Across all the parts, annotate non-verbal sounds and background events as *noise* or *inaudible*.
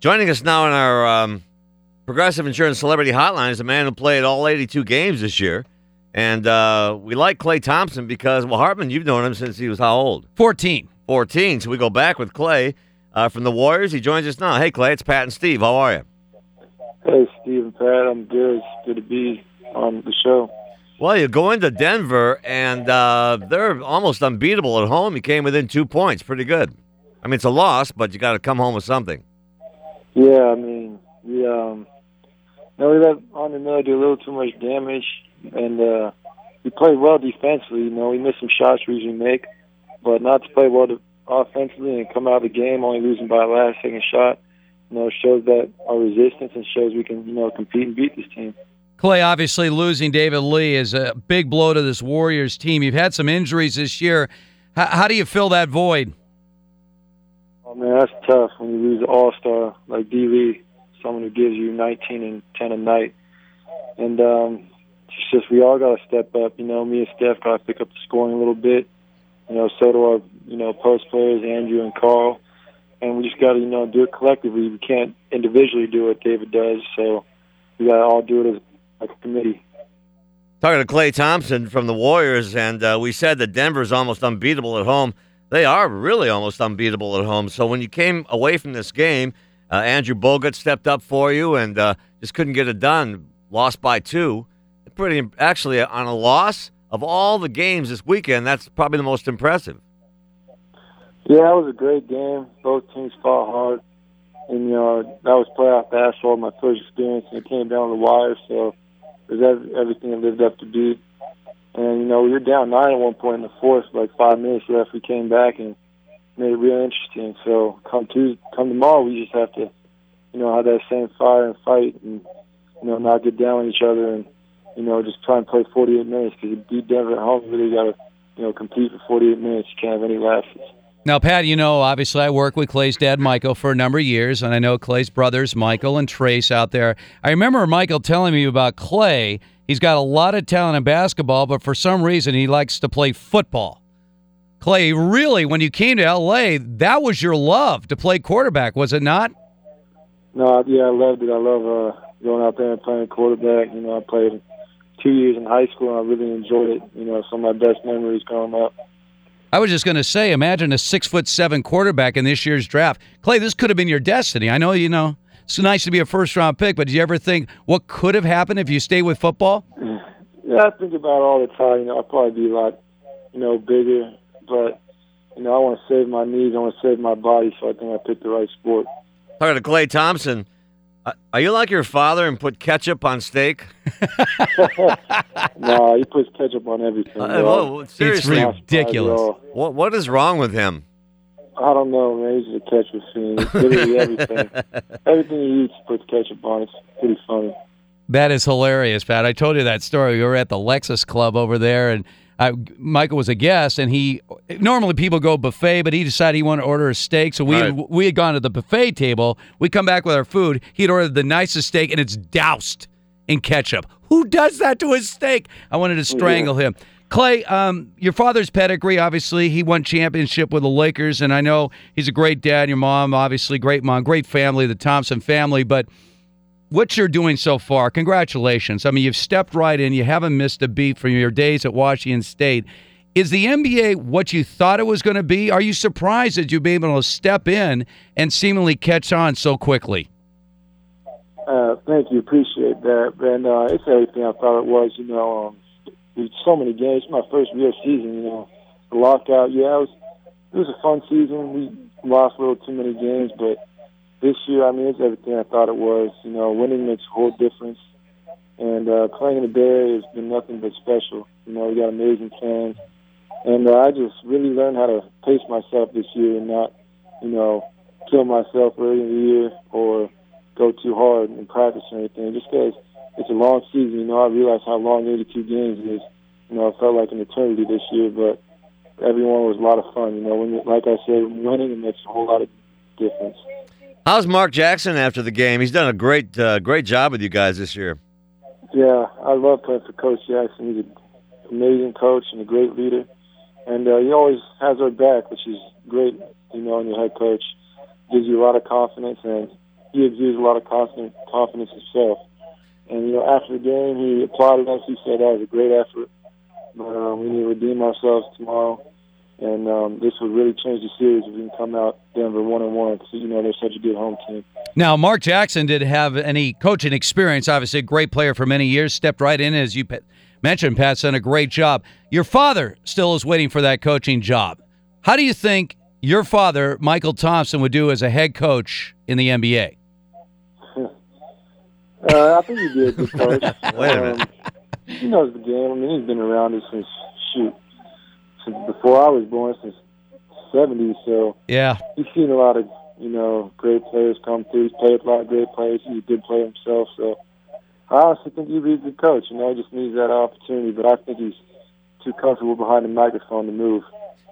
Joining us now on our um, Progressive Insurance Celebrity Hotline is a man who played all 82 games this year. And uh, we like Klay Thompson because, well, Hartman, you've known him since he was how old? 14. 14. So we go back with Klay uh, from the Warriors. He joins us now. Hey, Klay, it's Pat and Steve. How are you? Hey, Steve and Pat. I'm good. It's good to be on the show. Well, you go into Denver, and uh, they're almost unbeatable at home. You came within two points. Pretty good. I mean, it's a loss, but you got to come home with something. Yeah, I mean, we um, no, we let Andre Miller do a little too much damage, and uh, we played well defensively. You know, we missed some shots we usually make, but not to play well offensively and come out of the game only losing by a last second shot. You know, shows that our resistance and shows we can, you know, compete and beat this team. Klay, obviously losing David Lee is a big blow to this Warriors team. You've had some injuries this year. How, how do you fill that void? Oh man, that's tough when you lose an All Star like D Lee, someone who gives you 19 and 10 a night. And um, it's just we all got to step up. You know, me and Steph got to pick up the scoring a little bit. You know, so do our you know post players, Andrew and Carl. And we just got to you know do it collectively. We can't individually do what David does, so we got to all do it as like a committee. Talking to Klay Thompson from the Warriors, and uh, we said that Denver's almost unbeatable at home. They are really almost unbeatable at home. So when you came away from this game, uh, Andrew Bogut stepped up for you and uh, just couldn't get it done. Lost by two. Pretty actually on a loss of all the games this weekend. That's probably the most impressive. Yeah, it was a great game. Both teams fought hard, and you know that was playoff basketball, my first experience, and it came down to the wire. So it was everything it lived up to be. And you know we were down nine at one point in the fourth, like five minutes left. We came back and made it real interesting. So come Tuesday, come tomorrow, we just have to, you know, have that same fire and fight, and you know, not get down on each other, and you know, just try and play 48 minutes because you beat Denver at home. You really got to, you know, compete for 48 minutes. You can't have any lapses. Now, Pat, you know, obviously I work with Klay's dad, Mychal, for a number of years, and I know Klay's brothers, Mychel and Trayce, out there. I remember Mychal telling me about Klay. He's got a lot of talent in basketball, but for some reason he likes to play football. Klay, really, when you came to LA, that was your love to play quarterback, was it not? No, yeah, I loved it. I love uh, going out there and playing quarterback. You know, I played two years in high school, and I really enjoyed it. You know, some of my best memories growing up. I was just going to say, imagine a six foot seven quarterback in this year's draft. Klay, this could have been your destiny. I know you know it's nice to be a first round pick, but did you ever think what could have happened if you stayed with football? Yeah, I think about it all the time. You know, I'd probably be a lot, you know, bigger, but you know, I want to save my knees. I want to save my body, so I think I picked the right sport. Talking to Klay Thompson. Uh, are you like your father and put ketchup on steak? *laughs* no, he puts ketchup on everything. Uh, well, seriously, it's ridiculous. What what is wrong with him? I don't know, man. He's a ketchup fiend. It's literally everything. *laughs* everything he eats puts ketchup on. It's pretty funny. That is hilarious, Pat. I told you that story. We were at the Lexus Club over there, and I, Mychal was a guest, and he normally people go buffet, but he decided he wanted to order a steak. So we Right. had, we had gone to the buffet table. We come back with our food. He'd ordered the nicest steak, and it's doused in ketchup. Who does that to his steak? I wanted to strangle him. Klay, um, your father's pedigree, obviously, he won championship with the Lakers, and I know he's a great dad. Your mom, obviously, great mom, great family, the Thompson family. But what you're doing so far, congratulations. I mean, you've stepped right in. You haven't missed a beat from your days at Washington State. Is the NBA what you thought it was going to be? Are you surprised that you've been able to step in and seemingly catch on so quickly? Uh, thank you. Appreciate that. And uh, it's everything I thought it was. You know, um, so many games. My first real season. You know, the lockout. Yeah, it was. It was a fun season. We lost a little too many games, but this year, I mean, it's everything I thought it was. You know, winning makes a whole difference. And uh, playing in the Bay has been nothing but special. You know, we got amazing fans. And uh, I just really learned how to pace myself this year and not, you know, kill myself early in the year or go too hard in practice or anything. Just because it's a long season, you know, I realized how long 82 games is. You know, it felt like an eternity this year, but everyone was a lot of fun. You know, when, like I said, winning makes a whole lot of difference. How's Mark Jackson after the game? He's done a great uh, great job with you guys this year. Yeah, I love playing for Coach Jackson. He's an amazing coach and a great leader, and uh, he always has our back, which is great. You know, and your head coach gives you a lot of confidence, and he exudes a lot of confidence, himself. And you know, after the game, he applauded us. He said that was a great effort, but um, we need to redeem ourselves tomorrow. And um, this would really change the series if we can come out Denver one and one because you know they're such a good home team. Now, Mark Jackson did have any coaching experience. Obviously, a great player for many years. Stepped right in as you mentioned. Pat's done a great job. Your father still is waiting for that coaching job. How do you think your father, Mychal Thompson, would do as a head coach in the NBA? *laughs* Uh, I think he'd be a good coach. *laughs* Wait a minute. Um, he knows the game. I mean, he's been around it since shoot since before I was born, since '70s. So Yeah. he's seen a lot of you know great players come through. He's played a lot of great players. He's a good player himself. So I honestly think he'd be a good coach. You know, he just needs that opportunity. But I think he's too comfortable behind the microphone to move.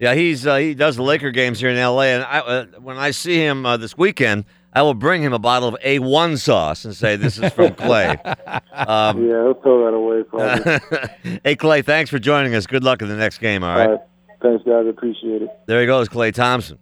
Yeah, he's uh, he does the Laker games here in L.A. And I, uh, when I see him uh, this weekend, I will bring him a bottle of A1 sauce and say this is from Klay. *laughs* Um, Yeah, he'll throw that away probably. *laughs* hey, Klay, thanks for joining us. Good luck in the next game. All right. All right. Thanks, guys. Appreciate it. There he goes, Klay Thompson.